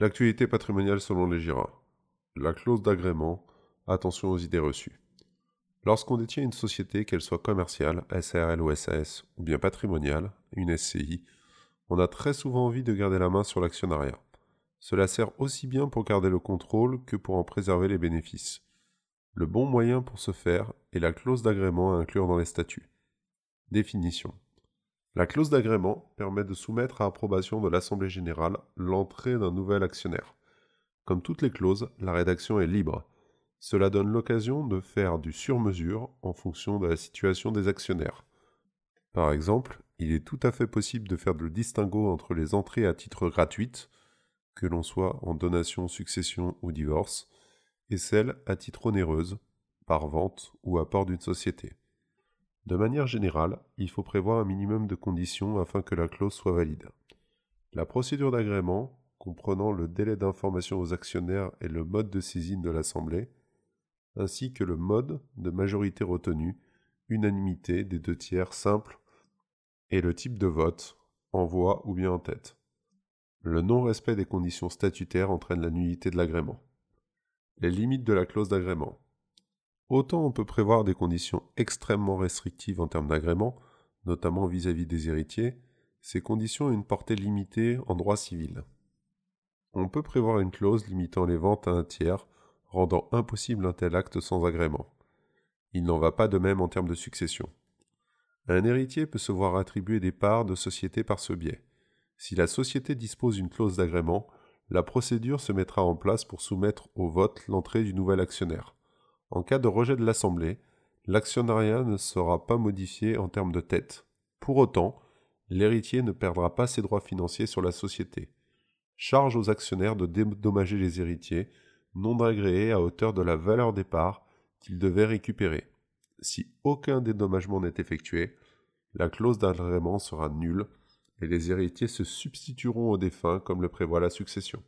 L'actualité patrimoniale selon les GIRA. La clause d'agrément. Attention aux idées reçues. Lorsqu'on détient une société, qu'elle soit commerciale, SARL ou SAS, ou bien patrimoniale, une SCI, on a très souvent envie de garder la main sur l'actionnariat. Cela sert aussi bien pour garder le contrôle que pour en préserver les bénéfices. Le bon moyen pour ce faire est la clause d'agrément à inclure dans les statuts. Définition. La clause d'agrément permet de soumettre à approbation de l'Assemblée générale l'entrée d'un nouvel actionnaire. Comme toutes les clauses, la rédaction est libre. Cela donne l'occasion de faire du sur-mesure en fonction de la situation des actionnaires. Par exemple, il est tout à fait possible de faire le distinguo entre les entrées à titre gratuite, que l'on soit en donation, succession ou divorce, et celles à titre onéreuse, par vente ou apport d'une société. De manière générale, il faut prévoir un minimum de conditions afin que la clause soit valide. La procédure d'agrément, comprenant le délai d'information aux actionnaires et le mode de saisine de l'Assemblée, ainsi que le mode de majorité retenu, unanimité des deux tiers simple, et le type de vote, en voix ou bien en tête. Le non-respect des conditions statutaires entraîne la nullité de l'agrément. Les limites de la clause d'agrément. Autant on peut prévoir des conditions extrêmement restrictives en termes d'agrément, notamment vis-à-vis des héritiers, ces conditions ont une portée limitée en droit civil. On peut prévoir une clause limitant les ventes à un tiers, rendant impossible un tel acte sans agrément. Il n'en va pas de même en termes de succession. Un héritier peut se voir attribuer des parts de société par ce biais. Si la société dispose d'une clause d'agrément, la procédure se mettra en place pour soumettre au vote l'entrée du nouvel actionnaire. En cas de rejet de l'Assemblée, l'actionnariat ne sera pas modifié en termes de tête. Pour autant, l'héritier ne perdra pas ses droits financiers sur la société. Charge aux actionnaires de dédommager les héritiers non agréés à hauteur de la valeur des parts qu'ils devaient récupérer. Si aucun dédommagement n'est effectué, la clause d'agrément sera nulle et les héritiers se substitueront aux défunts comme le prévoit la succession.